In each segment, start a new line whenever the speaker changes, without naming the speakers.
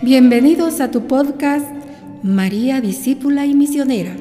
Bienvenidos a tu podcast María Discípula y Misionera.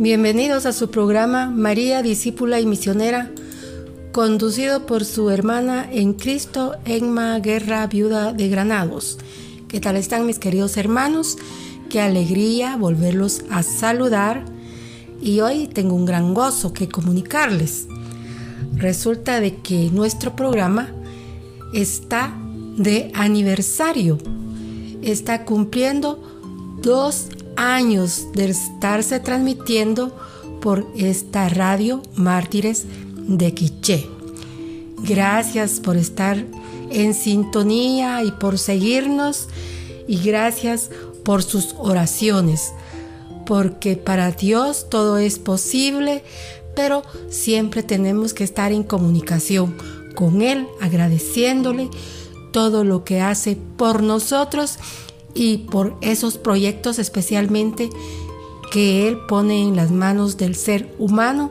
Bienvenidos a su programa María, discípula y misionera, conducido por su hermana en Cristo, Enma Guerra, viuda de Granados. ¿Qué tal están mis queridos hermanos? Qué alegría volverlos a saludar y hoy tengo un gran gozo que comunicarles. Resulta de que nuestro programa está de aniversario, está cumpliendo dos años de estarse transmitiendo por esta radio Mártires de Quiché. Gracias por estar en sintonía y por seguirnos y gracias
por sus oraciones, porque para Dios todo es posible, pero siempre tenemos que estar en comunicación con Él, agradeciéndole todo lo que hace por nosotros y por esos proyectos especialmente que Él pone en las manos del ser humano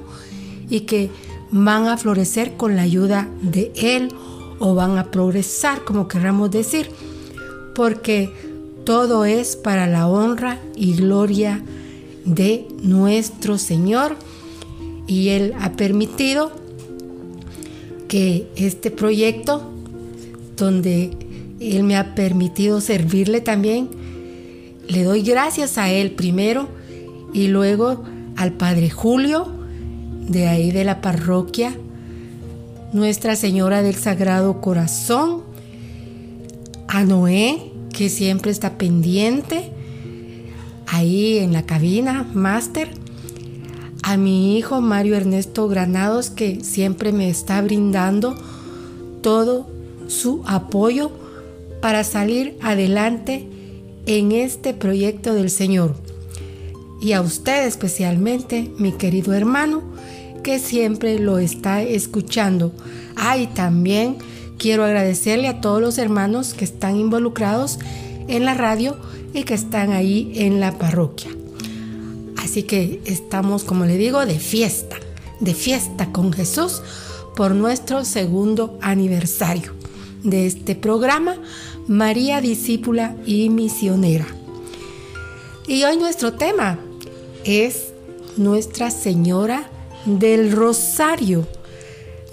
y que van a florecer con la ayuda de Él o van a progresar, como querramos decir, porque todo es para la honra y gloria de nuestro Señor. Y Él ha permitido que este proyecto, donde Él me ha permitido servirle también, le doy gracias a Él primero y luego al Padre Julio, de ahí de la parroquia, Nuestra Señora del Sagrado Corazón, a Noé, que siempre está pendiente, ahí en la cabina, máster, a mi hijo Mario Ernesto Granados, que siempre me está brindando todo su apoyo para salir adelante en este proyecto del Señor. Y a usted especialmente, mi querido hermano, que siempre lo está escuchando. Ah, y también quiero agradecerle a todos los hermanos que están involucrados en la radio y que están ahí en la parroquia. Así que estamos, como le digo, de fiesta, de fiesta con Jesús por nuestro segundo aniversario de este programa, María Discípula y Misionera. Y hoy nuestro tema es Nuestra Señora del Rosario,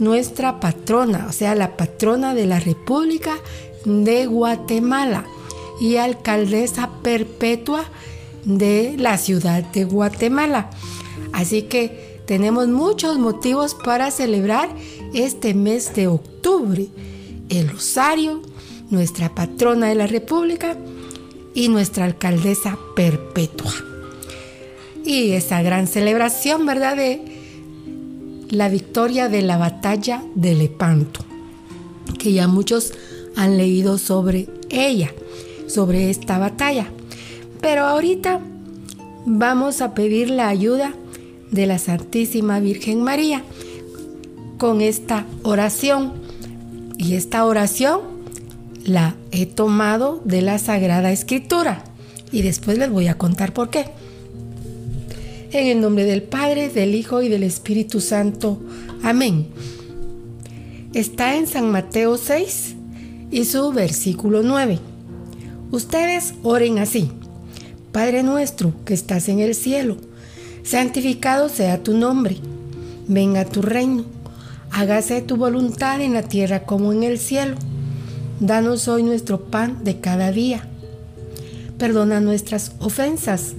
nuestra patrona, o sea, la patrona de la República de Guatemala y alcaldesa perpetua de la ciudad de Guatemala. Así que tenemos muchos motivos para celebrar este mes de octubre. El Rosario, nuestra patrona de la República y nuestra alcaldesa perpetua y esa gran celebración, ¿verdad? De la victoria de la batalla de Lepanto, que ya muchos han leído sobre ella, sobre esta batalla. Pero ahorita vamos a pedir la ayuda de la Santísima Virgen María con esta oración. Y esta oración la he tomado de la Sagrada Escritura. Y después les voy a contar por qué. En el nombre del Padre, del Hijo y del Espíritu Santo. Amén. Está en San Mateo 6 y su versículo 9. Ustedes oren así. Padre nuestro que estás en el cielo, santificado sea tu nombre. Venga tu reino. Hágase tu voluntad en la tierra como en el cielo. Danos hoy nuestro pan de cada día. Perdona nuestras ofensas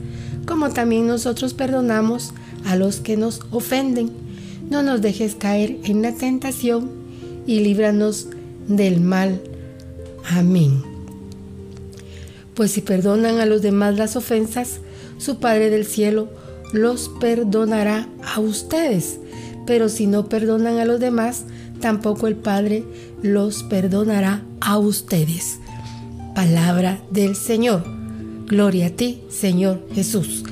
como también nosotros perdonamos a los que nos ofenden. No nos dejes caer en la tentación y líbranos del mal. Amén. Pues si perdonan a los demás las ofensas, su Padre del cielo los perdonará a ustedes. Pero si no perdonan a los demás, tampoco el Padre los perdonará a ustedes. Palabra del Señor. Gloria a ti, Señor Jesús.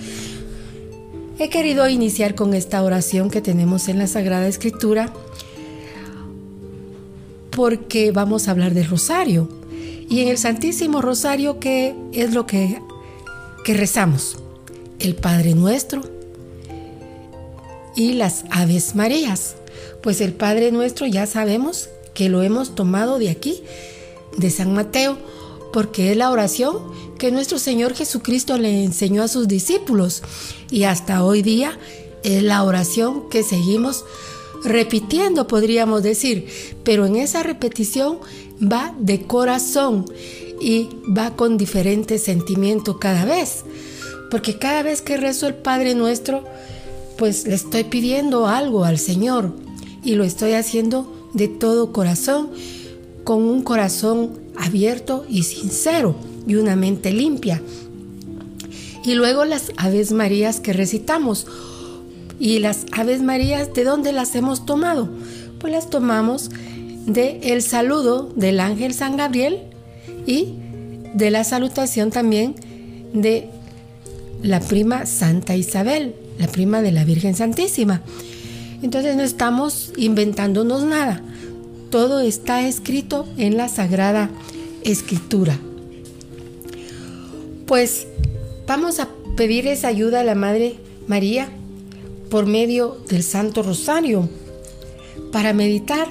He querido iniciar con esta oración que tenemos en la Sagrada Escritura porque vamos a hablar del rosario. Y en el Santísimo Rosario, ¿qué es lo que, que rezamos? El Padre Nuestro y las Aves Marías. Pues el Padre Nuestro ya sabemos que lo hemos tomado de aquí, de San Mateo, porque es la oración que nuestro Señor Jesucristo le enseñó a sus discípulos. Y hasta hoy día es la oración que seguimos repitiendo, podríamos decir, pero en esa repetición va de corazón y va con diferente sentimiento cada vez, porque cada vez que rezo el Padre nuestro, pues le estoy pidiendo algo al Señor y lo estoy haciendo de todo corazón, con un corazón abierto y sincero y una mente limpia. Y luego las Aves Marías que recitamos. ¿Y las Aves Marías de dónde las hemos tomado? Pues las tomamos de el saludo del ángel San Gabriel y de la salutación también de la prima Santa Isabel, la prima de la Virgen Santísima. Entonces no estamos inventándonos nada. Todo está escrito en la Sagrada Escritura. Pues vamos a pedir esa ayuda a la Madre María por medio del Santo Rosario para meditar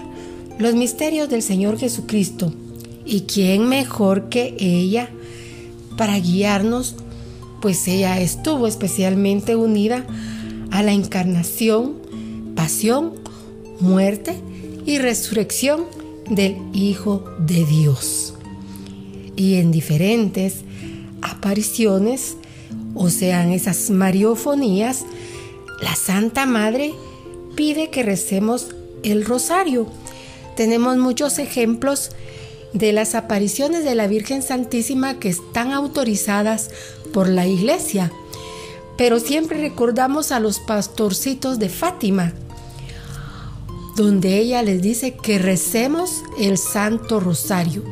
los misterios del Señor Jesucristo. ¿Y quién mejor que ella para guiarnos? Pues ella estuvo especialmente unida a la encarnación, pasión, muerte y resurrección del Hijo de Dios. Y en diferentes apariciones, o sean esas mariofonías, la Santa Madre pide que recemos el rosario. Tenemos muchos ejemplos de las apariciones de la Virgen Santísima que están autorizadas por la Iglesia, pero siempre recordamos a los pastorcitos de Fátima, donde ella les dice que recemos el Santo Rosario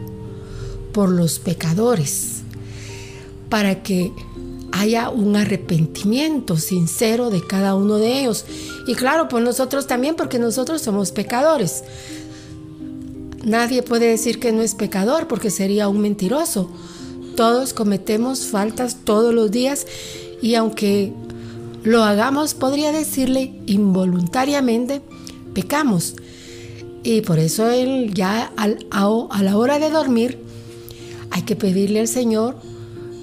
por los pecadores, para que haya un arrepentimiento sincero de cada uno de ellos. Y claro, por nosotros también, porque nosotros somos pecadores. Nadie puede decir que no es pecador porque sería un mentiroso. Todos cometemos faltas todos los días y aunque lo hagamos, podría decirle involuntariamente, pecamos. Y por eso él ya a la hora de dormir hay que pedirle al Señor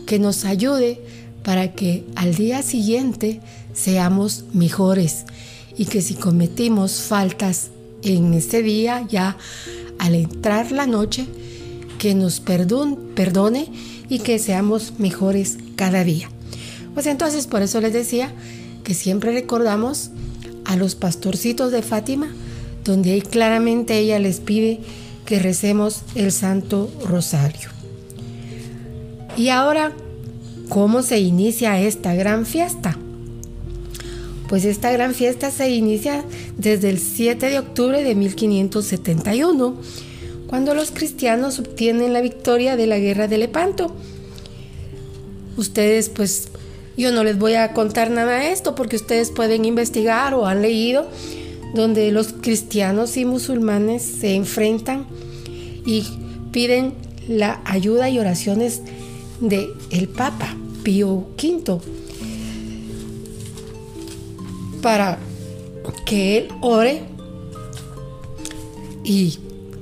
que nos ayude para que al día siguiente seamos mejores y que si cometimos faltas en ese día ya al entrar la noche, que nos perdone y que seamos mejores cada día. Pues entonces por eso les decía que siempre recordamos a los pastorcitos de Fátima, donde ahí claramente ella les pide que recemos el Santo Rosario. Y ahora, ¿cómo se inicia esta gran fiesta? Pues esta gran fiesta se inicia desde el 7 de octubre de 1571, cuando los cristianos obtienen la victoria de la guerra de Lepanto. Ustedes pues yo no les voy a contar nada de esto porque ustedes pueden investigar o han leído donde los cristianos y musulmanes se enfrentan y piden la ayuda y oraciones de Papa Pío V para que Él ore y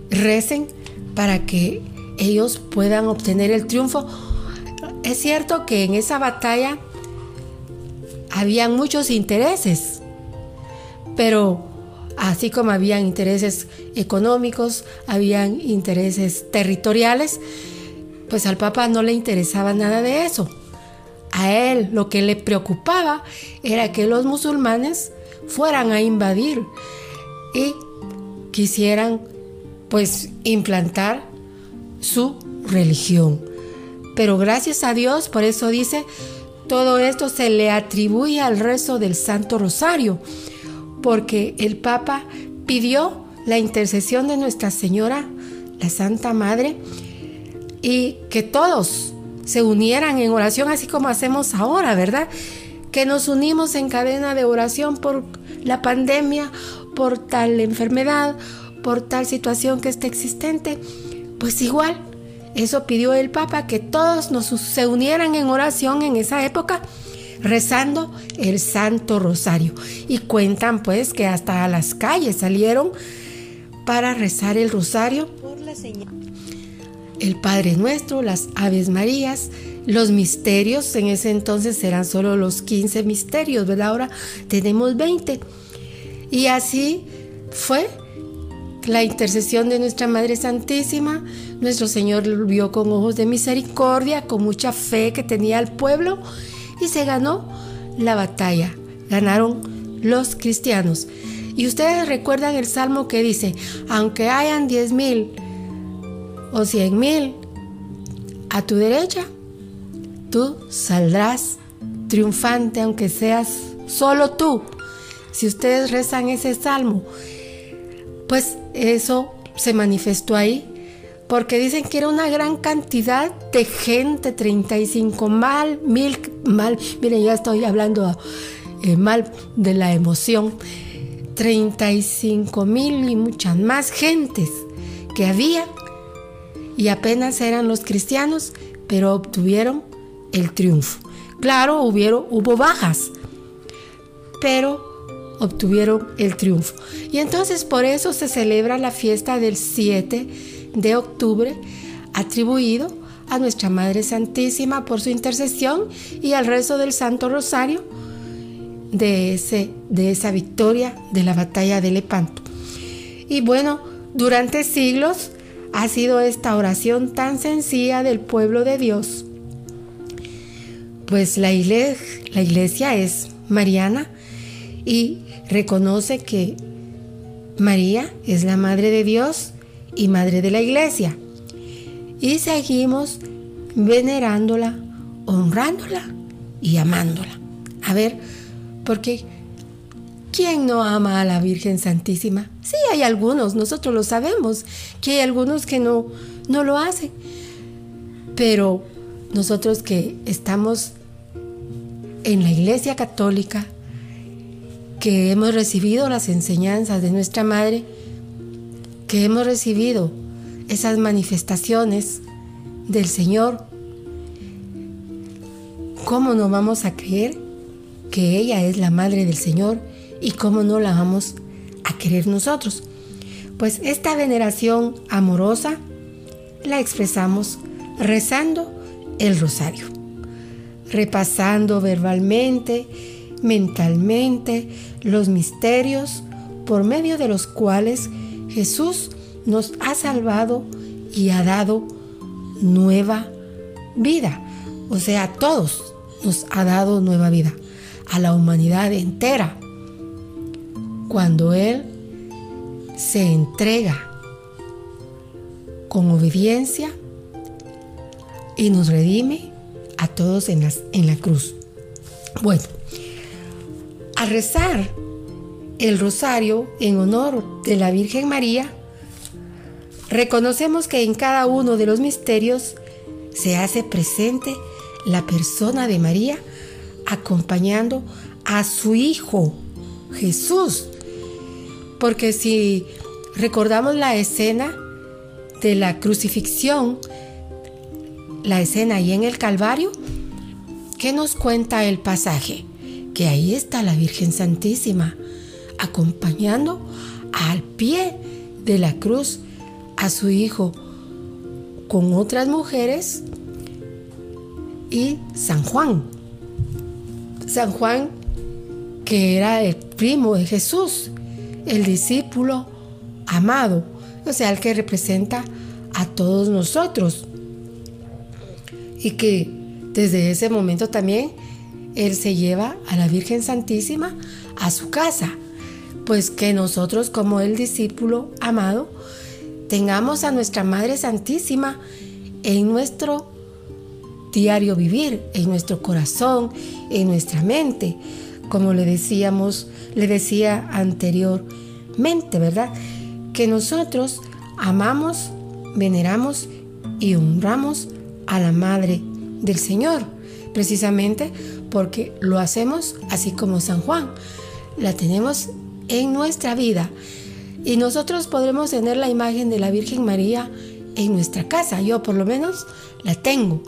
recen para que ellos puedan obtener el triunfo. Es cierto que en esa batalla habían muchos intereses, pero así como habían intereses económicos, habían intereses territoriales, pues al Papa no le interesaba nada de eso. A él lo que le preocupaba era que los musulmanes fueran a invadir y quisieran pues implantar su religión. Pero gracias a Dios, por eso dice, todo esto se le atribuye al rezo del Santo Rosario, porque el Papa pidió la intercesión de Nuestra Señora, la Santa Madre, y que todos se unieran en oración así como hacemos ahora, ¿verdad? Que nos unimos en cadena de oración por la pandemia, por tal enfermedad, por tal situación que esté existente. Pues igual, eso pidió el Papa, que todos nos se unieran en oración en esa época rezando el Santo Rosario. Y cuentan pues que hasta a las calles salieron para rezar el rosario. Por la señal el Padre Nuestro, las Aves Marías, los misterios, en ese entonces eran solo los 15 misterios, ¿verdad? Ahora tenemos 20. Y así fue la intercesión de nuestra Madre Santísima. Nuestro Señor lo vio con ojos de misericordia, con mucha fe que tenía el pueblo y se ganó la batalla. Ganaron los cristianos. Y ustedes recuerdan el salmo que dice, aunque hayan diez mil o cien mil a tu derecha, tú saldrás triunfante aunque seas solo tú. Si ustedes rezan ese salmo, pues eso se manifestó ahí porque dicen que era una gran cantidad de gente, 35 mal, mil mal, miren, ya estoy hablando eh, mal de la emoción, 35 mil y muchas más gentes que había y apenas eran los cristianos, pero obtuvieron el triunfo. Claro, hubieron, hubo bajas, pero obtuvieron el triunfo. Y entonces por eso se celebra la fiesta del 7 de octubre, atribuido a nuestra Madre Santísima por su intercesión y al resto del Santo Rosario de, ese, de esa victoria de la batalla de Lepanto. Y bueno, durante siglos ha sido esta oración tan sencilla del pueblo de Dios. Pues la iglesia, la iglesia es mariana y reconoce que María es la Madre de Dios y Madre de la Iglesia. Y seguimos venerándola, honrándola y amándola. A ver, porque ¿quién no ama a la Virgen Santísima? Sí, hay algunos, nosotros lo sabemos, que hay algunos que no, no lo hacen. Pero nosotros que estamos en la Iglesia Católica, que hemos recibido las enseñanzas de nuestra Madre, que hemos recibido esas manifestaciones del Señor, ¿cómo no vamos a creer que ella es la Madre del Señor y cómo no la vamos a querer nosotros? Pues esta veneración amorosa la expresamos rezando el rosario, repasando verbalmente, mentalmente los misterios por medio de los cuales Jesús nos ha salvado y ha dado nueva vida. O sea, a todos nos ha dado nueva vida, a la humanidad entera. Cuando Él se entrega con obediencia y nos redime a todos en, en la cruz. Bueno, al rezar el rosario en honor de la Virgen María, reconocemos que en cada uno de los misterios se hace presente la persona de María acompañando a su Hijo Jesús. Porque si recordamos la escena de la crucifixión, la escena ahí en el Calvario, ¿qué nos cuenta el pasaje? Que ahí está la Virgen Santísima acompañando al pie de la cruz a su hijo con otras mujeres y San Juan. San Juan que era el primo de Jesús, el discípulo amado, o sea, el que representa a todos nosotros. Y que desde ese momento también él se lleva a la Virgen Santísima a su casa pues que nosotros como el discípulo amado tengamos a nuestra Madre Santísima en nuestro diario vivir, en nuestro corazón, en nuestra mente, como le decíamos, le decía anteriormente, ¿verdad? Que nosotros amamos, veneramos y honramos a la Madre del Señor, precisamente porque lo hacemos así como San Juan. La tenemos en nuestra vida. Y nosotros podremos tener la imagen de la Virgen María en nuestra casa. Yo por lo menos la tengo.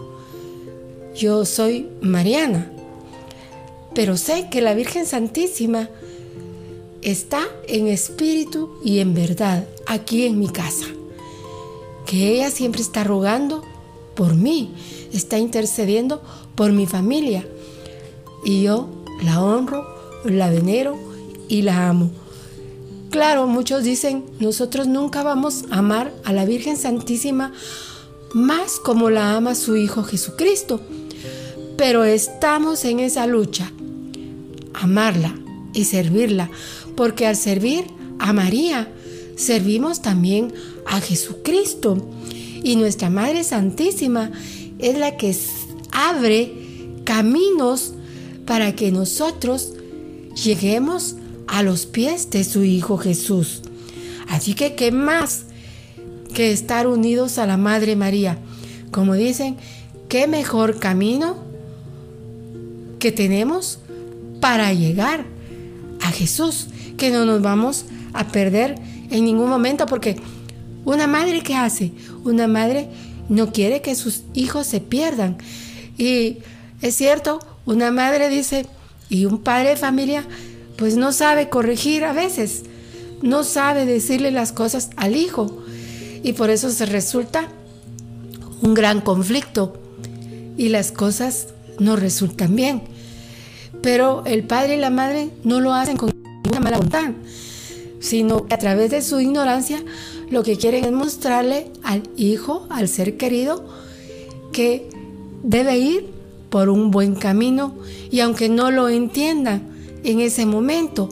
Yo soy Mariana. Pero sé que la Virgen Santísima está en espíritu y en verdad aquí en mi casa. Que ella siempre está rogando por mí, está intercediendo por mi familia. Y yo la honro, la venero y la amo. Claro, muchos dicen, nosotros nunca vamos a amar a la Virgen Santísima más como la ama su Hijo Jesucristo, pero estamos en esa lucha, amarla y servirla, porque al servir a María, servimos también a Jesucristo. Y nuestra Madre Santísima es la que abre caminos para que nosotros lleguemos a los pies de su Hijo Jesús. Así que, ¿qué más que estar unidos a la Madre María. Como dicen, qué mejor camino que tenemos para llegar a Jesús, que no nos vamos a perder en ningún momento, porque una madre que hace, una madre no quiere que sus hijos se pierdan. Y es cierto, una madre dice, y un padre de familia, pues no sabe corregir a veces, no sabe decirle las cosas al hijo. Y por eso se resulta un gran conflicto y las cosas no resultan bien. Pero el padre y la madre no lo hacen con una mala voluntad, sino que a través de su ignorancia lo que quieren es mostrarle al hijo, al ser querido, que debe ir por un buen camino y aunque no lo entienda en ese momento,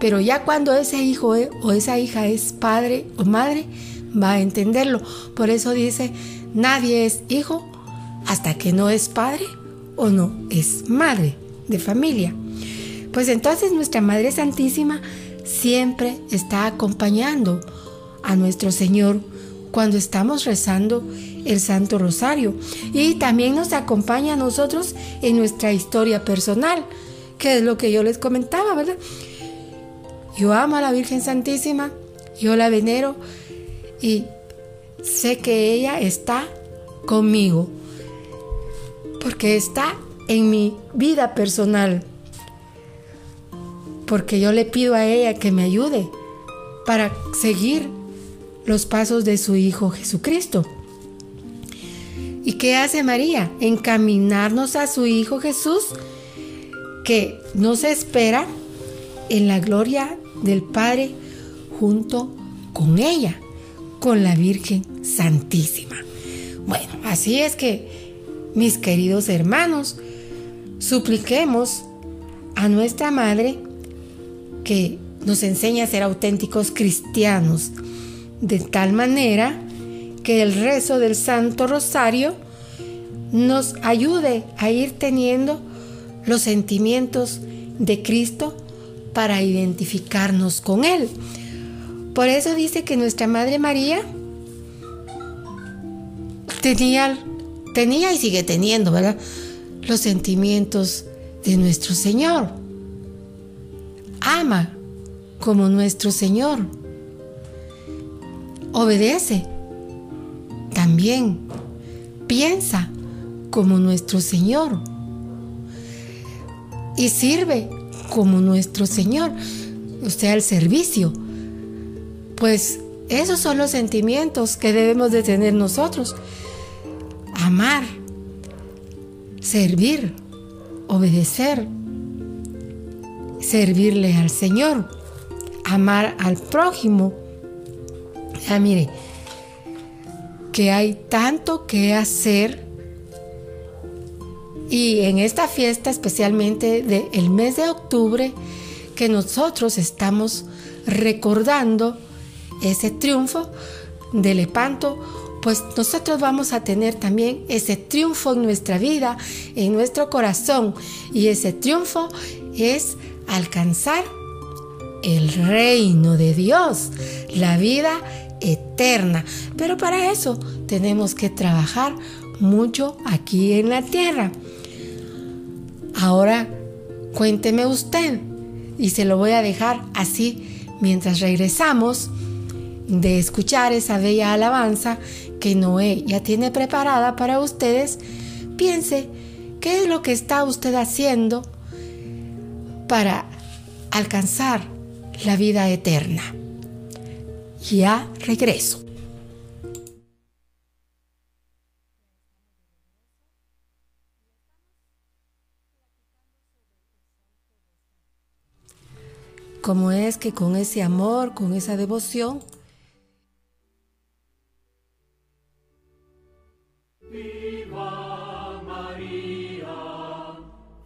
pero ya cuando ese hijo e, o esa hija es padre o madre, va a entenderlo. Por eso dice, nadie es hijo hasta que no es padre o no es madre de familia. Pues entonces nuestra Madre Santísima siempre está acompañando a nuestro Señor cuando estamos rezando el Santo Rosario. Y también nos acompaña a nosotros en nuestra historia personal, que es lo que yo les comentaba, ¿verdad? Yo amo a la Virgen Santísima, yo la venero y sé que ella está conmigo, porque está en mi vida personal, porque yo le pido a ella que me ayude para seguir los pasos de su Hijo Jesucristo. ¿Y qué hace María? Encaminarnos a su Hijo Jesús, que nos espera en la gloria del Padre junto con ella, con la Virgen Santísima. Bueno, así es que, mis queridos hermanos, supliquemos a nuestra Madre que nos enseñe a ser auténticos cristianos, de tal manera que el rezo del Santo Rosario nos ayude a ir teniendo los sentimientos de Cristo para identificarnos con Él. Por eso dice que nuestra Madre María tenía, tenía y sigue teniendo, ¿verdad? Los sentimientos de nuestro Señor. Ama como nuestro Señor obedece. También piensa como nuestro Señor y sirve como nuestro Señor, o sea, el servicio. Pues esos son los sentimientos que debemos de tener nosotros. Amar, servir, obedecer, servirle al Señor, amar al prójimo Ah, mire, que hay tanto que hacer y en esta fiesta, especialmente del mes de octubre, que nosotros estamos recordando ese triunfo de Lepanto, pues nosotros vamos a tener también ese triunfo en nuestra vida, en nuestro corazón. Y ese triunfo es alcanzar el reino de Dios, la vida eterna. Pero para eso tenemos que trabajar mucho aquí en la tierra. Ahora cuénteme usted y se lo voy a dejar así mientras regresamos de escuchar esa bella alabanza que Noé ya tiene preparada para ustedes. Piense qué es lo que está usted haciendo para alcanzar la vida eterna. Ya regreso. Como es que con ese amor, con esa devoción,
Viva María,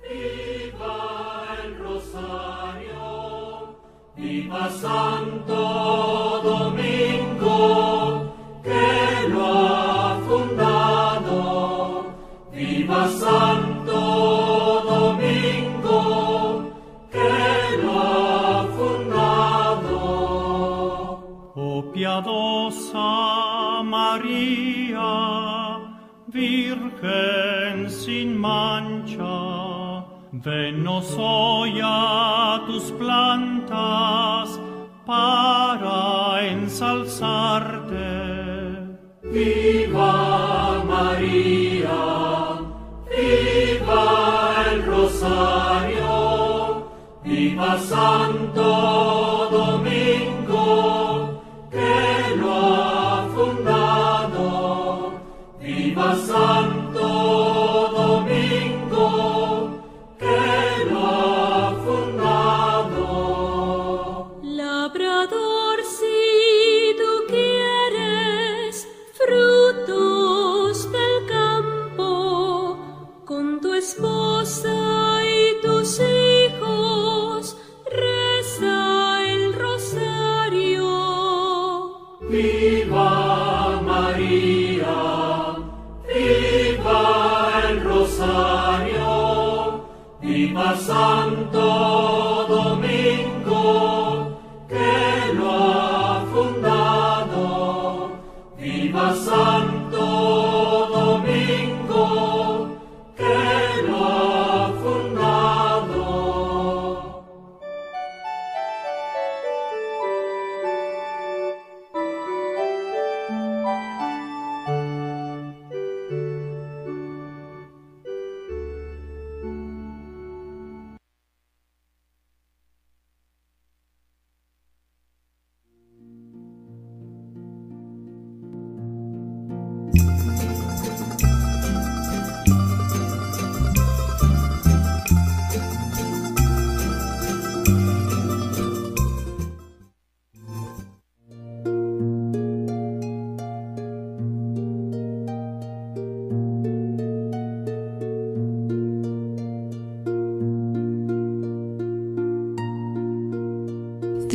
viva el Rosario, viva Santo. piadosa María, Virgen sin mancha, venos hoy a tus plantas para ensalzarte. Viva María, viva el rosario, viva Santo Domingo. Viva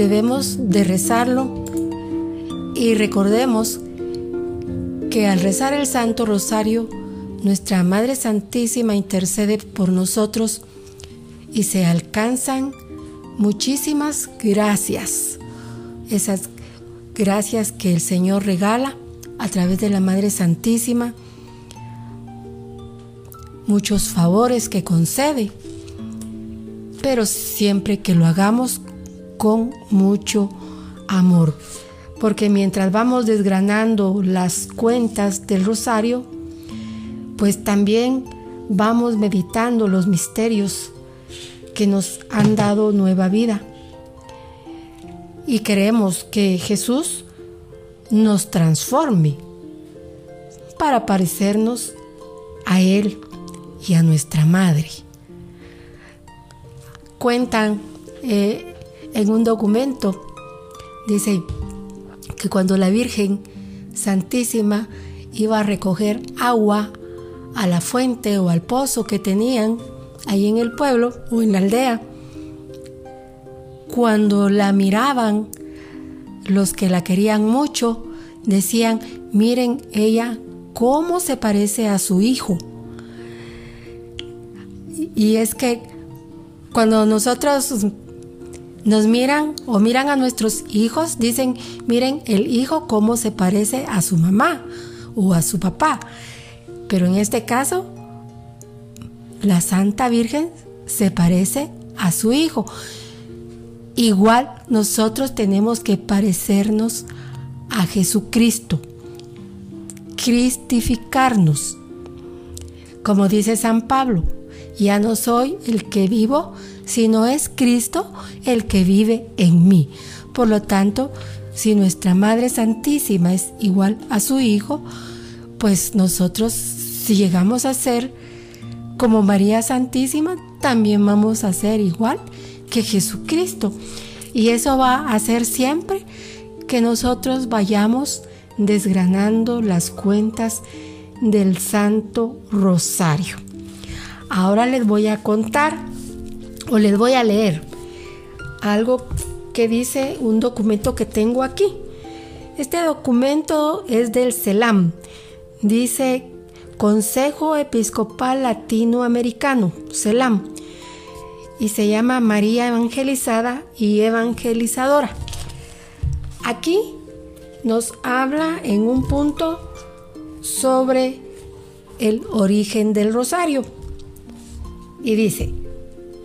Debemos de rezarlo. Y recordemos que al rezar el Santo Rosario, nuestra Madre Santísima intercede por nosotros y se alcanzan muchísimas gracias. Esas gracias que el Señor regala a través de la Madre Santísima, muchos favores que concede, pero siempre que lo hagamos con mucho amor. Porque mientras vamos desgranando las cuentas del rosario, pues también vamos meditando los misterios que nos han dado nueva vida. Y queremos que Jesús nos transforme para parecernos a Él y a nuestra Madre. Cuentan eh, en un documento, dice que cuando la Virgen Santísima iba a recoger agua a la fuente o al pozo que tenían ahí en el pueblo o en la aldea, cuando la miraban los que la querían mucho, decían, miren ella cómo se parece a su hijo. Y es que cuando nosotros nos miran o miran a nuestros hijos, dicen, miren el hijo cómo se parece a su mamá o a su papá. Pero en este caso, la Santa Virgen se parece a su hijo. Igual nosotros tenemos que parecernos a Jesucristo, cristificarnos. Como dice San Pablo, ya no soy el que vivo, sino es Cristo el que vive en mí. Por lo tanto, si nuestra Madre Santísima es igual a su Hijo, pues nosotros, si llegamos a ser como María Santísima, también vamos a ser igual que Jesucristo. Y eso va a hacer siempre que nosotros vayamos desgranando las cuentas del Santo Rosario. Ahora les voy a contar o les voy a leer algo que dice un documento que tengo aquí. Este documento es del CELAM. Dice Consejo Episcopal Latinoamericano, CELAM. Y se llama María Evangelizada y Evangelizadora. Aquí nos habla en un punto sobre el origen del rosario. Y dice,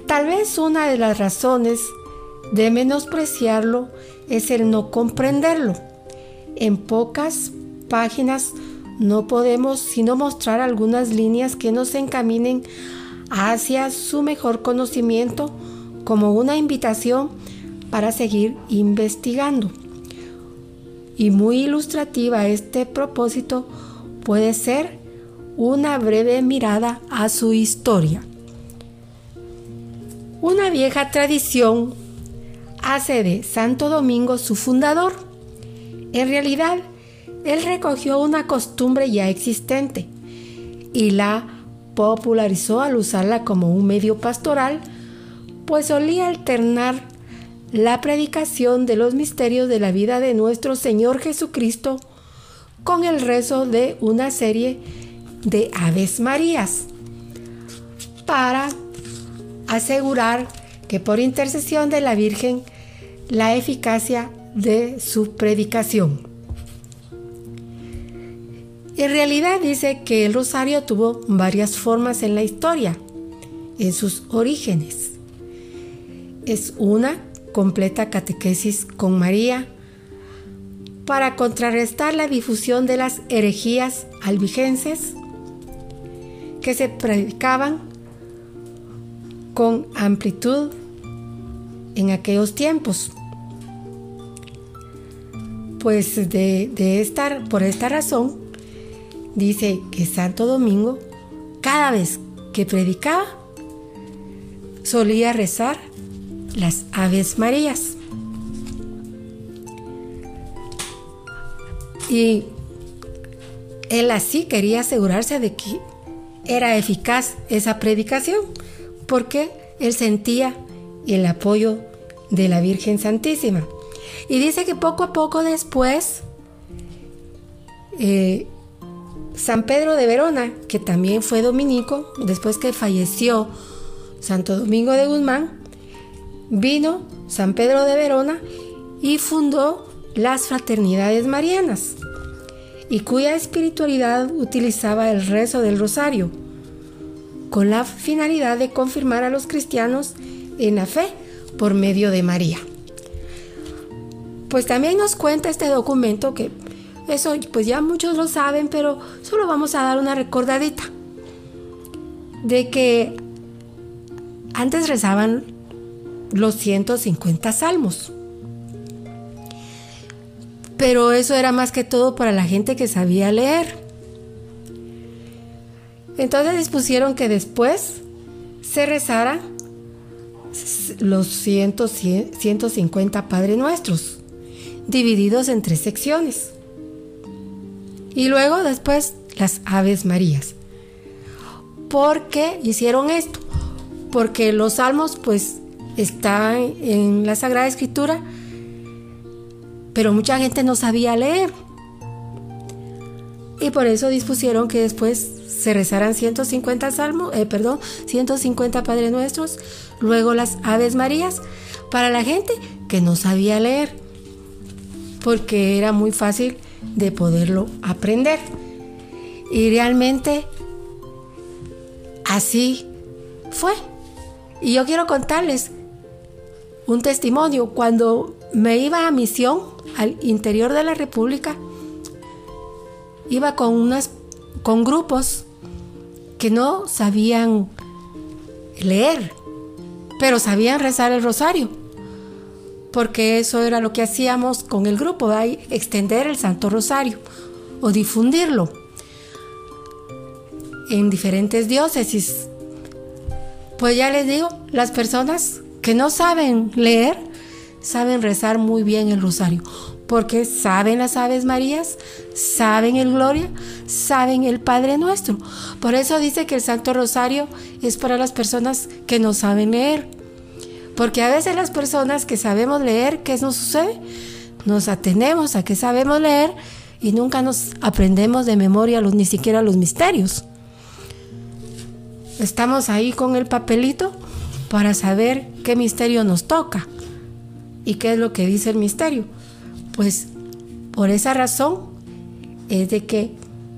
tal vez una de las razones de menospreciarlo es el no comprenderlo. En pocas páginas no podemos sino mostrar algunas líneas que nos encaminen hacia su mejor conocimiento como una invitación para seguir investigando. Y muy ilustrativa este propósito puede ser una breve mirada a su historia. Una vieja tradición hace de Santo Domingo su fundador. En realidad, él recogió una costumbre ya existente y la popularizó al usarla como un medio pastoral, pues solía alternar la predicación de los misterios de la vida de nuestro Señor Jesucristo con el rezo de una serie de Aves Marías para asegurar que por intercesión de la Virgen la eficacia de su predicación. En realidad dice que el rosario tuvo varias formas en la historia, en sus orígenes. Es una completa catequesis con María para contrarrestar la difusión de las herejías albigenses que se predicaban con amplitud en aquellos tiempos. Pues de, de por esta razón, dice que Santo Domingo, cada vez que predicaba, solía rezar las Aves Marías. Y él así quería asegurarse de que era eficaz esa predicación, porque él sentía el apoyo de la Virgen Santísima. Y dice que poco a poco después, eh, San Pedro de Verona, que también fue dominico, después que falleció Santo Domingo de Guzmán, vino San Pedro de Verona y fundó las fraternidades marianas, y cuya espiritualidad utilizaba el rezo del rosario, con la finalidad de confirmar a los cristianos en la fe por medio de María. Pues también nos cuenta este documento que eso pues ya muchos lo saben, pero solo vamos a dar una recordadita de que antes rezaban los 150 salmos. Pero eso era más que todo para la gente que sabía leer. Entonces dispusieron que después se rezara los 150 Padre Nuestros, divididos en tres secciones. Y luego después las Aves Marías. ¿Por qué hicieron esto? Porque los salmos pues están en la Sagrada Escritura, pero mucha gente no sabía leer. Y por eso dispusieron que después se rezaran 150 salmos, eh, perdón, 150 Padre Nuestros, luego las Aves Marías, para la gente que no sabía leer, porque era muy fácil de poderlo aprender. Y realmente así fue. Y yo quiero contarles un testimonio. Cuando me iba a misión al interior de la República, iba con unas con grupos que no sabían leer, pero sabían rezar el rosario, porque eso era lo que hacíamos con el grupo, extender el Santo Rosario o difundirlo en diferentes diócesis. Pues ya les digo, las personas que no saben leer, saben rezar muy bien el rosario porque saben las Aves Marías, saben el Gloria, saben el Padre Nuestro. Por eso dice que el Santo Rosario es para las personas que no saben leer. Porque a veces las personas que sabemos leer, ¿qué nos sucede? Nos atenemos a que sabemos leer y nunca nos aprendemos de memoria los, ni siquiera los misterios. Estamos ahí con el papelito para saber qué misterio nos toca y qué es lo que dice el misterio. Pues por esa razón es de que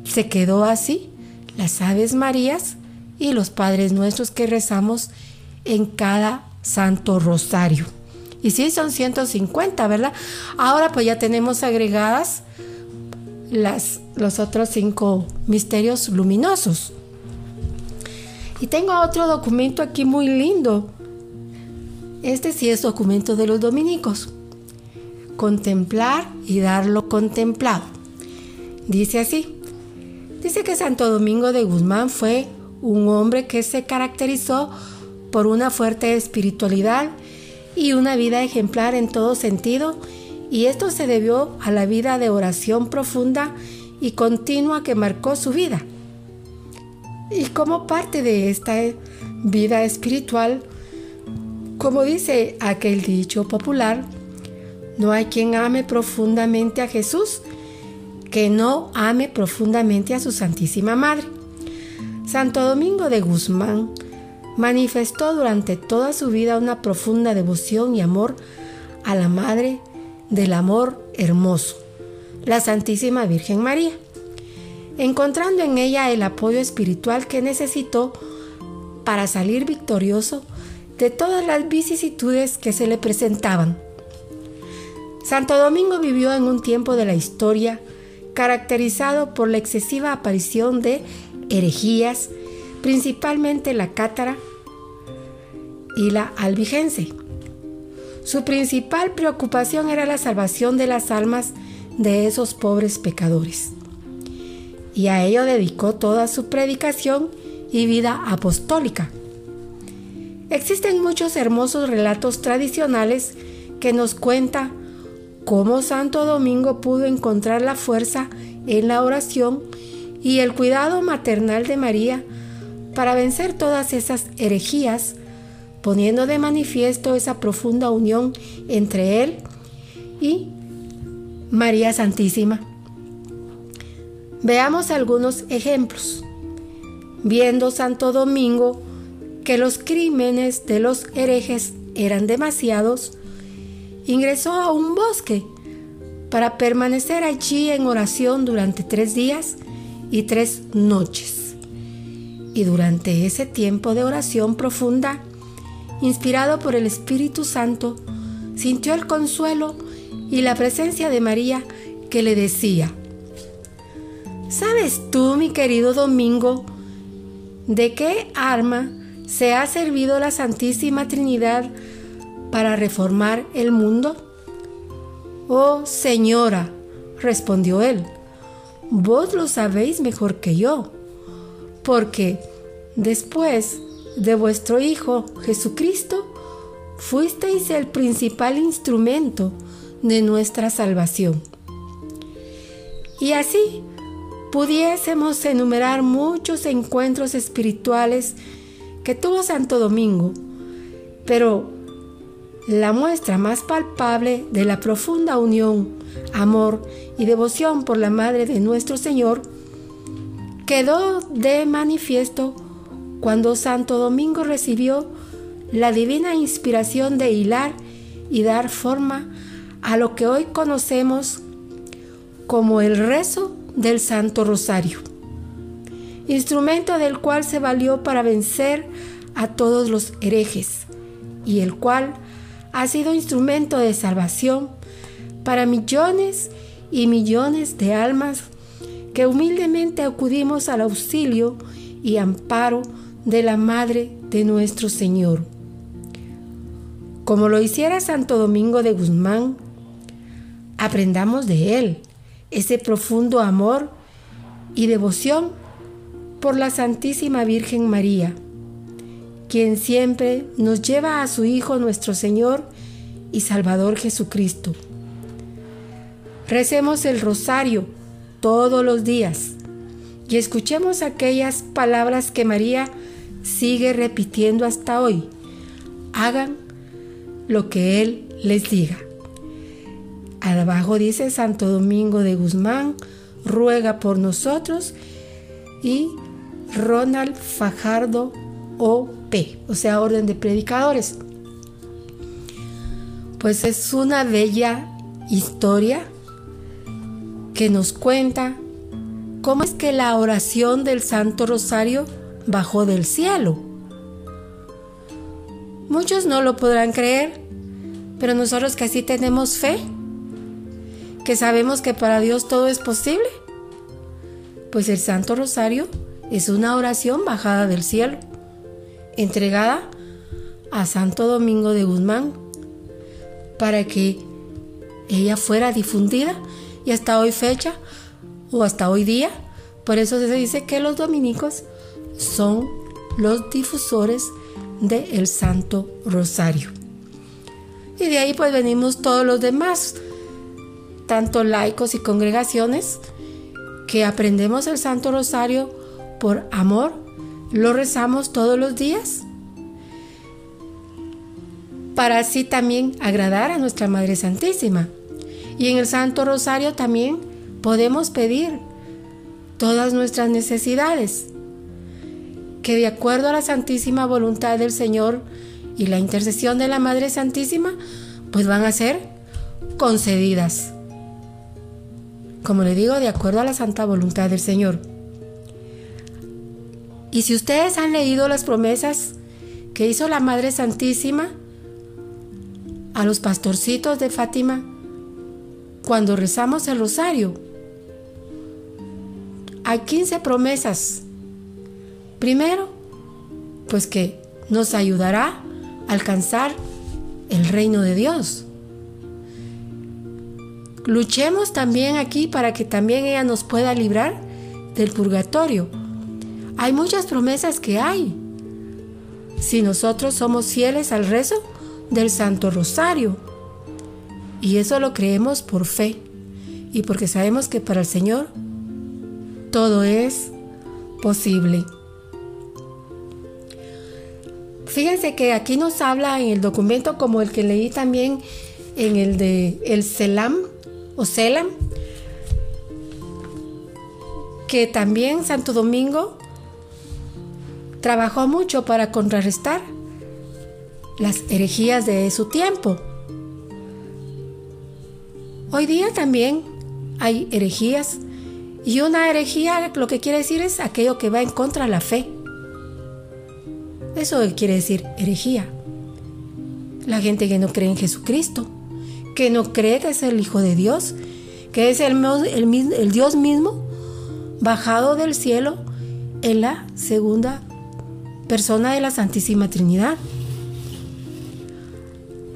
se quedó así las Aves Marías y los Padres Nuestros que rezamos en cada Santo Rosario. Y sí, son 150, ¿verdad? Ahora pues ya tenemos agregadas las, los otros cinco misterios luminosos. Y tengo otro documento aquí muy lindo. Este sí es documento de los dominicos. Contemplar y dar lo contemplado. Dice así. Dice que Santo Domingo de Guzmán fue un hombre que se caracterizó por una fuerte espiritualidad y una vida ejemplar en todo sentido, y esto se debió a la vida de oración profunda y continua que marcó su vida. Y como parte de esta vida espiritual, como dice aquel dicho popular, no hay quien ame profundamente a Jesús que no ame profundamente a su Santísima Madre. Santo Domingo de Guzmán manifestó durante toda su vida una profunda devoción y amor a la Madre del Amor Hermoso, la Santísima Virgen María, encontrando en ella el apoyo espiritual que necesitó para salir victorioso de todas las vicisitudes que se le presentaban. Santo Domingo vivió en un tiempo de la historia caracterizado por la excesiva aparición de herejías, principalmente la cátara y la albigense. Su principal preocupación era la salvación de las almas de esos pobres pecadores. Y a ello dedicó toda su predicación y vida apostólica. Existen muchos hermosos relatos tradicionales que nos cuenta cómo Santo Domingo pudo encontrar la fuerza en la oración y el cuidado maternal de María para vencer todas esas herejías, poniendo de manifiesto esa profunda unión entre él y María Santísima. Veamos algunos ejemplos. Viendo Santo Domingo que los crímenes de los herejes eran demasiados, ingresó a un bosque para permanecer allí en oración durante tres días y tres noches. Y durante ese tiempo de oración profunda, inspirado por el Espíritu Santo, sintió el consuelo y la presencia de María que le decía, ¿sabes tú, mi querido Domingo, de qué arma se ha servido la Santísima Trinidad para reformar el mundo? Oh señora, respondió él, vos lo sabéis mejor que yo, porque después de vuestro Hijo Jesucristo, fuisteis el principal instrumento de nuestra salvación. Y así pudiésemos enumerar muchos encuentros espirituales que tuvo Santo Domingo, pero la muestra más palpable de la profunda unión, amor y devoción por la Madre de nuestro Señor quedó de manifiesto cuando Santo Domingo recibió la divina inspiración de hilar y dar forma a lo que hoy conocemos como el rezo del Santo Rosario, instrumento del cual se valió para vencer a todos los herejes y el cual ha sido instrumento de salvación para millones y millones de almas que humildemente acudimos al auxilio y amparo de la Madre de nuestro Señor. Como lo hiciera Santo Domingo de Guzmán, aprendamos de él ese profundo amor y devoción por la Santísima Virgen María quien siempre nos lleva a su Hijo nuestro Señor y Salvador Jesucristo. Recemos el rosario todos los días y escuchemos aquellas palabras que María sigue repitiendo hasta hoy. Hagan lo que Él les diga. Abajo dice Santo Domingo de Guzmán, ruega por nosotros y Ronald Fajardo O sea, Orden de Predicadores. Pues es una bella historia que nos cuenta ¿cómo es que la oración del Santo Rosario bajó del cielo? Muchos no lo podrán creer, pero nosotros que así tenemos fe, que sabemos que para Dios todo es posible, pues el Santo Rosario es una oración bajada del cielo, entregada a Santo Domingo de Guzmán, para que ella fuera difundida y hasta hoy fecha o hasta hoy día, por eso se dice que los dominicos son los difusores del Santo Rosario. Y de ahí pues venimos todos los demás, tanto laicos y congregaciones, que aprendemos el Santo Rosario por amor, lo rezamos todos los días para así también agradar a nuestra Madre Santísima. Y en el Santo Rosario también podemos pedir todas nuestras necesidades, que de acuerdo a la santísima voluntad del Señor y la intercesión de la Madre Santísima, pues van a ser concedidas. Como le digo, de acuerdo a la santa voluntad del Señor. Y si ustedes han leído las promesas que hizo la Madre Santísima a los pastorcitos de Fátima cuando rezamos el rosario, hay 15 promesas. Primero, pues que nos ayudará a alcanzar el reino de Dios. Luchemos también aquí para que también ella nos pueda librar del purgatorio. Hay muchas promesas que hay. Si nosotros somos fieles al rezo del Santo Rosario. Y eso lo creemos por fe y porque sabemos que para el Señor todo es posible. Fíjense que aquí nos habla en el documento como el que leí también en el de el Selam o Selam, que también Santo Domingo trabajó mucho para contrarrestar las herejías de su tiempo. Hoy día también hay herejías y una herejía lo que quiere decir es aquello que va en contra de la fe. Eso quiere decir herejía. La gente que no cree en Jesucristo, que no cree que es el Hijo de Dios, que es el, el, el Dios mismo bajado del cielo en la segunda persona de la Santísima Trinidad.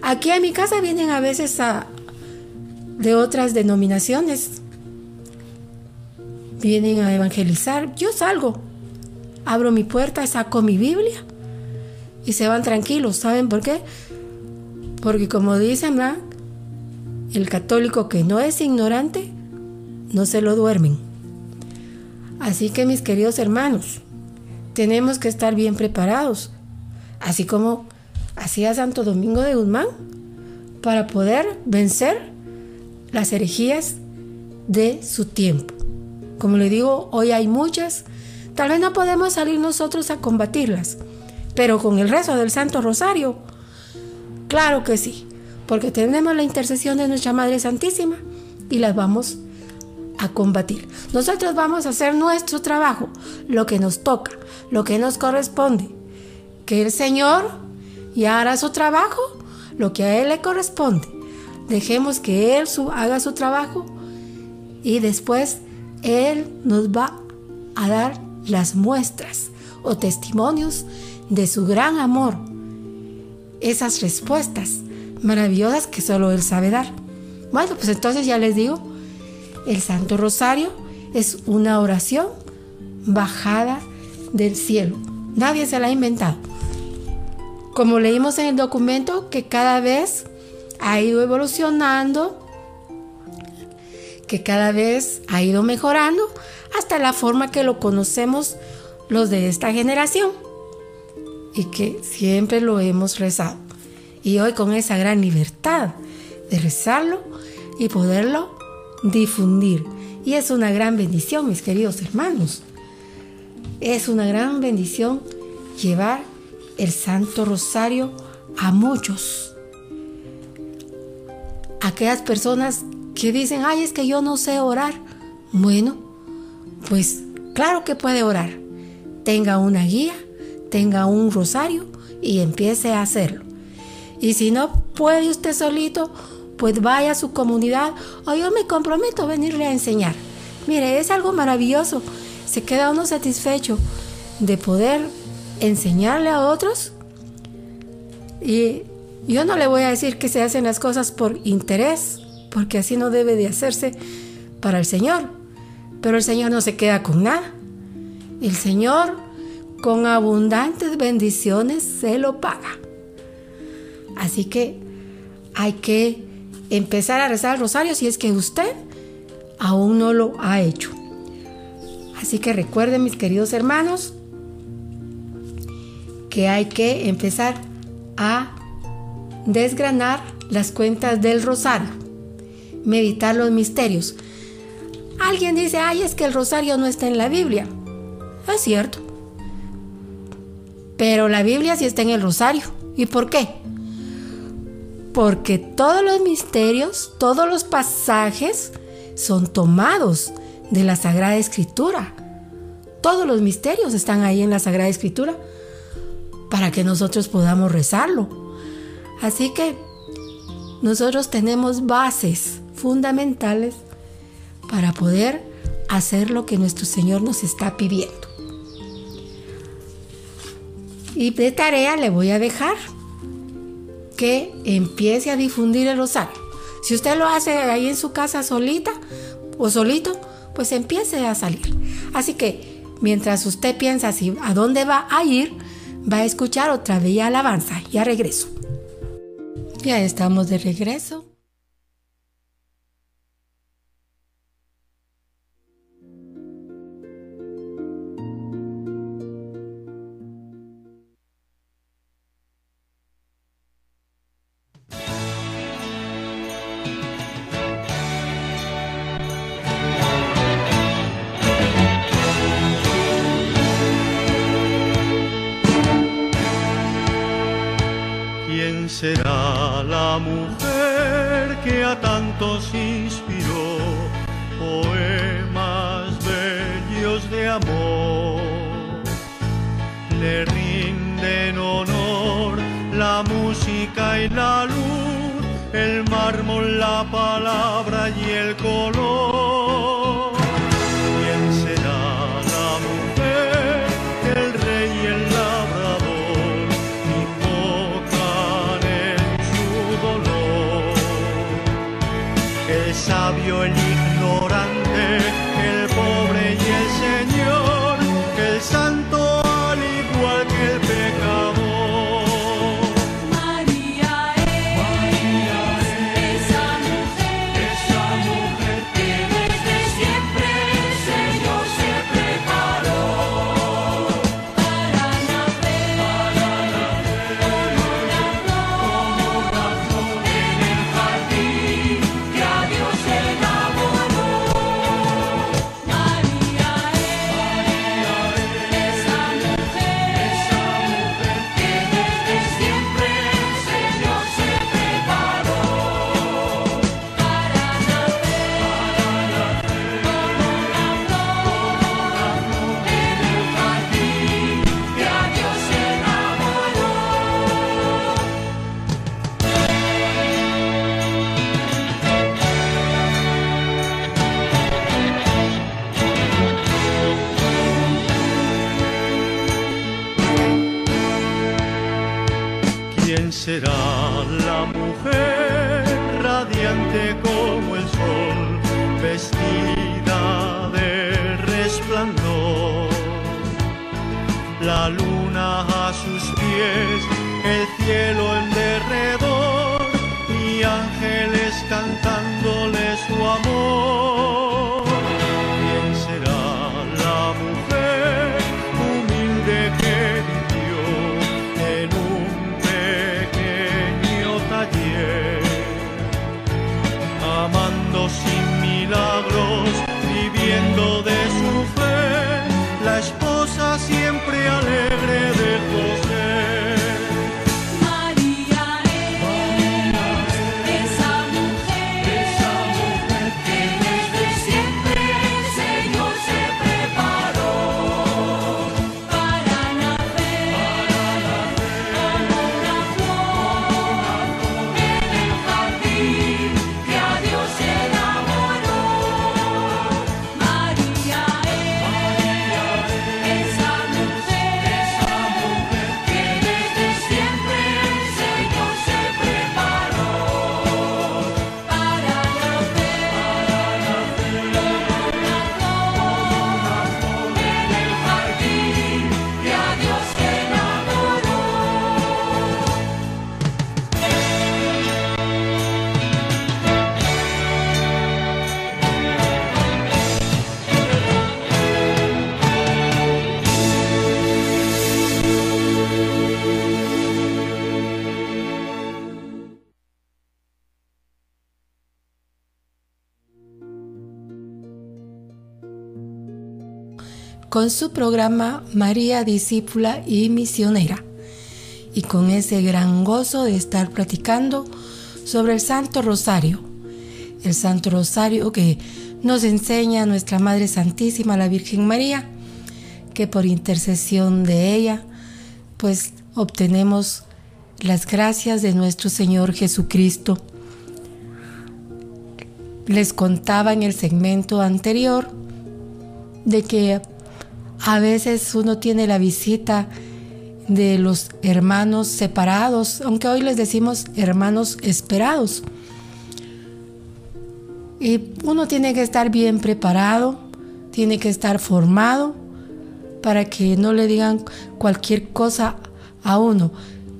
Aquí a mi casa vienen a veces a, de otras denominaciones. Vienen a evangelizar. Yo salgo, abro mi puerta, saco mi Biblia y se van tranquilos. ¿Saben por qué? Porque como dicen, el católico que no es ignorante, no se lo duermen. Así que mis queridos hermanos, tenemos que estar bien preparados, así como hacía Santo Domingo de Guzmán, para poder vencer las herejías de su tiempo. Como le digo, hoy hay muchas, tal vez no podemos salir nosotros a combatirlas, pero con el rezo del Santo Rosario, claro que sí, porque tenemos la intercesión de nuestra Madre Santísima y las vamos a combatir. Nosotros vamos a hacer nuestro trabajo, lo que nos toca, lo que nos corresponde. Que el Señor ya hará su trabajo, lo que a Él le corresponde. Dejemos que Él haga su trabajo y después Él nos va a dar las muestras o testimonios de su gran amor. Esas respuestas maravillosas que solo Él sabe dar. Bueno, pues entonces ya les digo, el Santo Rosario es una oración bajada del cielo. Nadie se la ha inventado. Como leímos en el documento, que cada vez ha ido evolucionando, que cada vez ha ido mejorando hasta la forma que lo conocemos los de esta generación y que siempre lo hemos rezado. Y hoy con esa gran libertad de rezarlo y poderlo difundir. Y es una gran bendición, mis queridos hermanos. Es una gran bendición llevar el Santo Rosario a muchos. Aquellas personas que dicen, ay, es que yo no sé orar. Bueno, pues claro que puede orar. Tenga una guía, tenga un rosario y empiece a hacerlo. Y si no puede usted solito, pues vaya a su comunidad o yo me comprometo a venirle a enseñar. Mire, es algo maravilloso. Se queda uno satisfecho de poder enseñarle a otros. Y yo no le voy a decir que se hacen las cosas por interés, porque así no debe de hacerse para el Señor. Pero el Señor no se queda con nada. El Señor con abundantes bendiciones se lo paga. Así que hay que empezar a rezar el rosario si es que usted aún no lo ha hecho. Así que recuerden mis queridos hermanos que hay que empezar a desgranar las cuentas del rosario, meditar los misterios. Alguien dice, ay, es que el rosario no está en la Biblia. Es cierto. Pero la Biblia sí está en el rosario. ¿Y por qué? Porque todos los misterios, todos los pasajes son tomados de la Sagrada Escritura. Todos los misterios están ahí en la Sagrada Escritura para que nosotros podamos rezarlo. Así que nosotros tenemos bases fundamentales para poder hacer lo que nuestro Señor nos está pidiendo. Y de tarea le voy a dejar que empiece a difundir el rosario. Si usted lo hace ahí en su casa solita o solito, pues empiece a salir. Así que mientras usted piensa si a dónde va a ir, va a escuchar otra bella alabanza. Ya regreso. Ya estamos de regreso.
Rinden honor la música y la luz, el mármol, la palabra y el color. Su
programa María Discípula y Misionera y con ese gran gozo de estar platicando sobre el Santo Rosario. El Santo Rosario que nos enseña nuestra Madre Santísima, la Virgen María, que por intercesión de ella, pues obtenemos las gracias de nuestro Señor Jesucristo. Les contaba en el segmento anterior de que a veces uno tiene la visita de los hermanos separados, aunque hoy les decimos hermanos esperados. Y uno tiene que estar bien preparado, tiene que estar formado para que no le digan cualquier cosa a uno.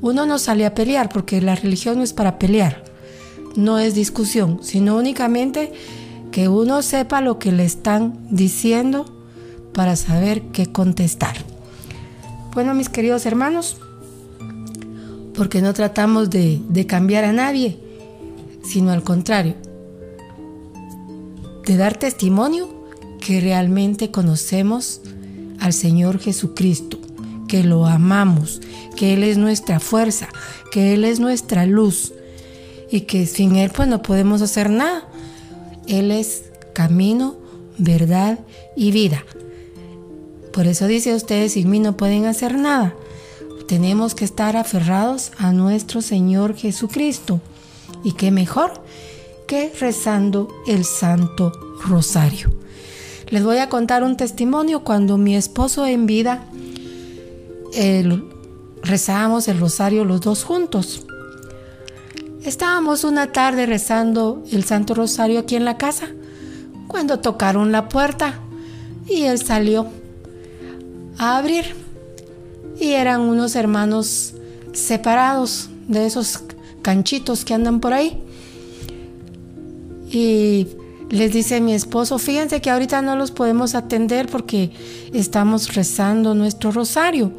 Uno no sale a pelear porque la religión no es para pelear, no es discusión, sino únicamente que uno sepa lo que le están diciendo para saber qué contestar. Bueno, mis queridos hermanos, porque no tratamos de, de cambiar a nadie, sino al contrario, de dar testimonio que realmente conocemos al Señor Jesucristo, que lo amamos, que Él es nuestra fuerza, que Él es nuestra luz y que sin Él pues no podemos hacer nada. Él es camino, verdad y vida. Por eso dice ustedes, sin mí no pueden hacer nada. Tenemos que estar aferrados a nuestro Señor Jesucristo. ¿Y qué mejor que rezando el Santo Rosario? Les voy a contar un testimonio cuando mi esposo en vida rezábamos el rosario los dos juntos. Estábamos una tarde rezando el Santo Rosario aquí en la casa cuando tocaron la puerta y él salió a abrir. Y eran unos hermanos separados de esos canchitos que andan por ahí. Y les dice mi esposo, fíjense que ahorita no los podemos atender porque estamos rezando nuestro rosario.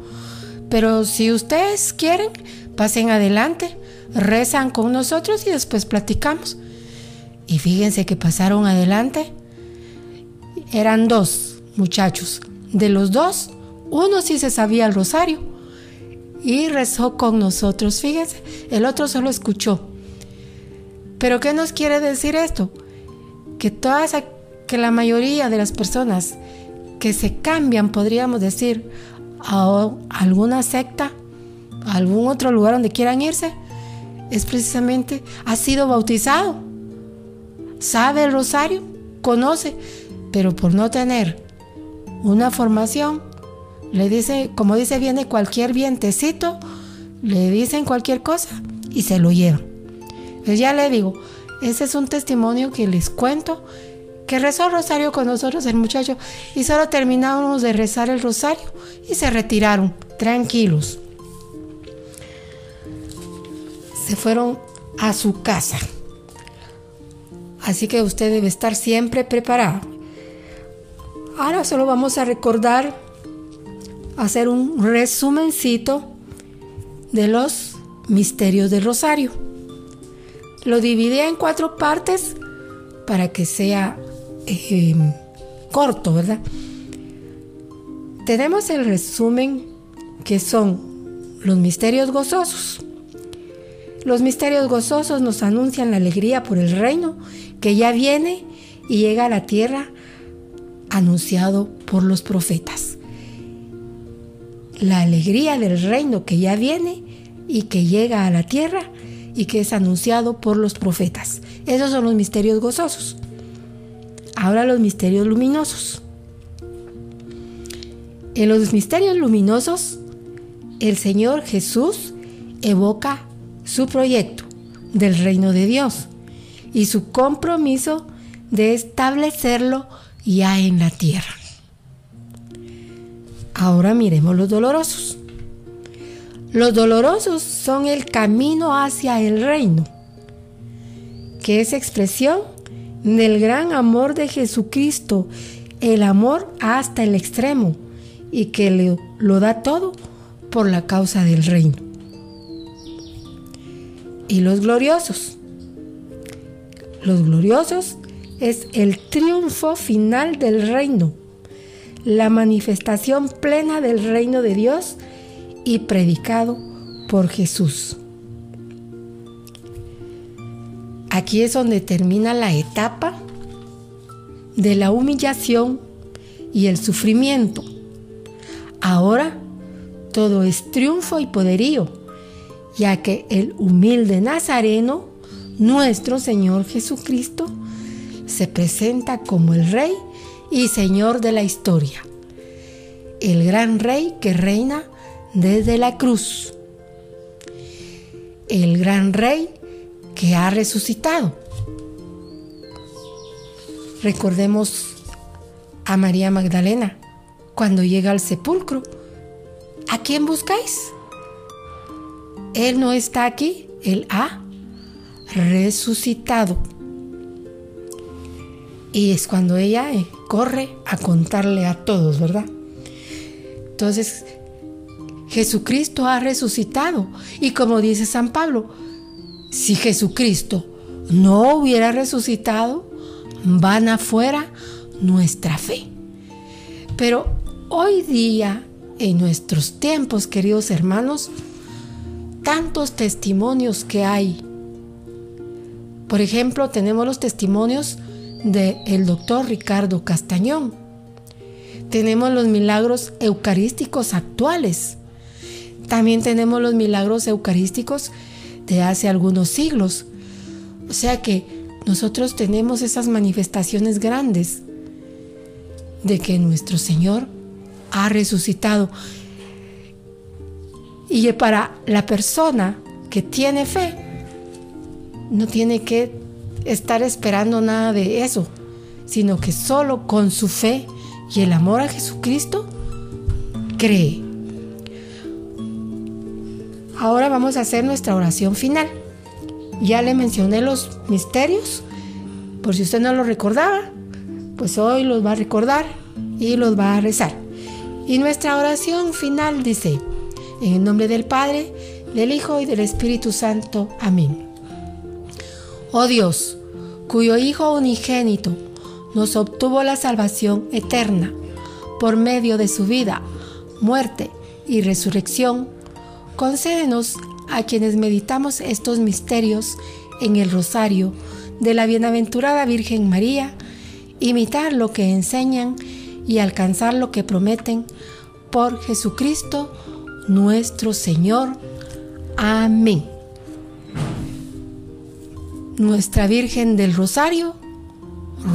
Pero si ustedes quieren, pasen adelante, rezan con nosotros y después platicamos. Y fíjense que pasaron adelante. Eran dos muchachos. De los dos, uno sí se sabía el rosario y rezó con nosotros, fíjense, el otro solo escuchó. Pero ¿qué nos quiere decir esto? Que todas, que la mayoría de las personas que se cambian, podríamos decir, a alguna secta, algún otro lugar donde quieran irse, es precisamente, ha sido bautizado, sabe el rosario, conoce, pero por no tener una formación, le dice, como dice, viene cualquier vientecito, le dicen cualquier cosa y se lo llevan. Pues ya le digo, ese es un testimonio que les cuento, que rezó el rosario con nosotros el muchacho y solo terminamos de rezar el rosario y se retiraron, tranquilos. Se fueron a su casa. Así que usted debe estar siempre preparado. Ahora solo vamos a recordar hacer un resumencito de los misterios del rosario. Lo dividí en cuatro partes para que sea eh, corto, ¿verdad? Tenemos el resumen que son los misterios gozosos. Los misterios gozosos nos anuncian la alegría por el reino que ya viene y llega a la tierra anunciado por los profetas la alegría del reino que ya viene y que llega a la tierra y que es anunciado por los profetas. Esos son los misterios gozosos. Ahora los misterios luminosos. En los misterios luminosos, el Señor Jesús evoca su proyecto del reino de Dios y su compromiso de establecerlo ya en la tierra. Ahora miremos los dolorosos. Los dolorosos son el camino hacia el reino, que es expresión del gran amor de Jesucristo, el amor hasta el extremo y que lo da todo por la causa del reino. Y los gloriosos. Los gloriosos es el triunfo final del reino la manifestación plena del reino de Dios y predicado por Jesús. Aquí es donde termina la etapa de la humillación y el sufrimiento. Ahora todo es triunfo y poderío, ya que el humilde Nazareno, nuestro Señor Jesucristo, se presenta como el Rey y Señor de la historia, el gran Rey que reina desde la cruz, el gran Rey que ha resucitado. Recordemos a María Magdalena cuando llega al sepulcro. ¿A quién buscáis? Él no está aquí, Él ha resucitado. Y es cuando ella eh, corre a contarle a todos, ¿verdad? Entonces, Jesucristo ha resucitado. Y como dice San Pablo, si Jesucristo no hubiera resucitado, van afuera nuestra fe. Pero hoy día, en nuestros tiempos, queridos hermanos, tantos testimonios que hay. Por ejemplo, tenemos los testimonios del el doctor Ricardo Castañón. Tenemos los milagros eucarísticos actuales. También tenemos los milagros eucarísticos de hace algunos siglos. O sea que nosotros tenemos esas manifestaciones grandes de que nuestro Señor ha resucitado. Y para la persona que tiene fe, no tiene que estar esperando nada de eso, sino que solo con su fe y el amor a Jesucristo cree. Ahora vamos a hacer nuestra oración final. Ya le mencioné los misterios, por si usted no lo recordaba, pues hoy los va a recordar y los va a rezar. Y nuestra oración final dice, en el nombre del Padre, del Hijo y del Espíritu Santo. Amén. Oh Dios, cuyo Hijo unigénito nos obtuvo la salvación eterna por medio de su vida, muerte y resurrección, concédenos a quienes meditamos estos misterios en el rosario de la bienaventurada Virgen María, imitar lo que enseñan y alcanzar lo que prometen por Jesucristo nuestro Señor. Amén. Nuestra Virgen del Rosario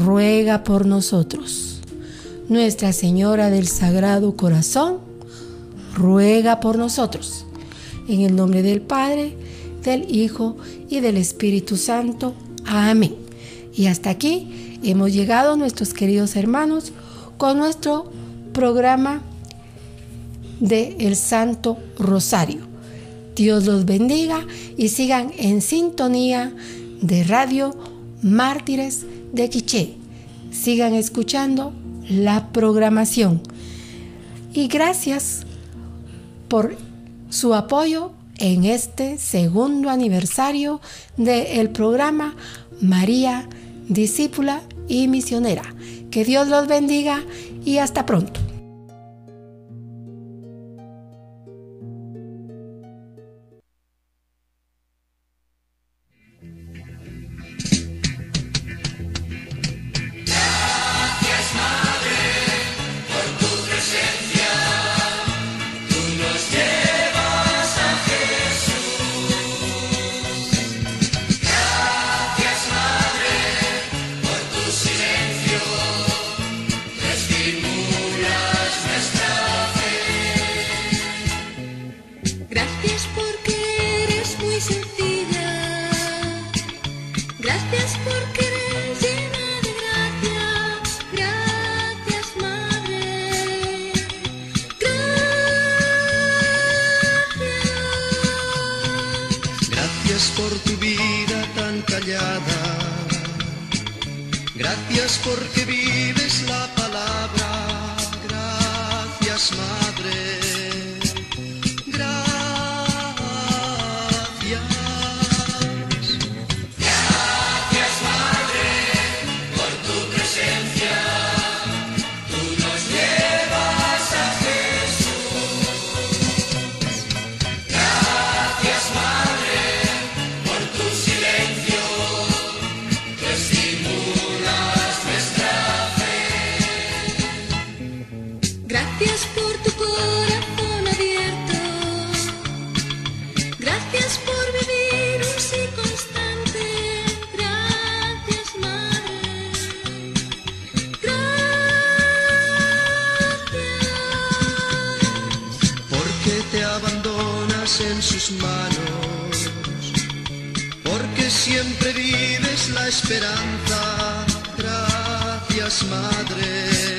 ruega por nosotros. Nuestra Señora del Sagrado Corazón ruega por nosotros. En el nombre del Padre, del Hijo y del Espíritu Santo. Amén. Y hasta aquí hemos llegado, nuestros queridos hermanos, con nuestro programa de El Santo Rosario. Dios los bendiga y sigan en sintonía de Radio Mártires de Quiché. Sigan escuchando la programación. Y gracias por su apoyo en este segundo aniversario del programa María, discípula y misionera. Que Dios los bendiga y hasta pronto.
Tu corazón abierto, gracias
por vivir un sí constante, gracias, madre, gracias,
porque te
abandonas en sus manos, porque siempre vives la esperanza, gracias, madre.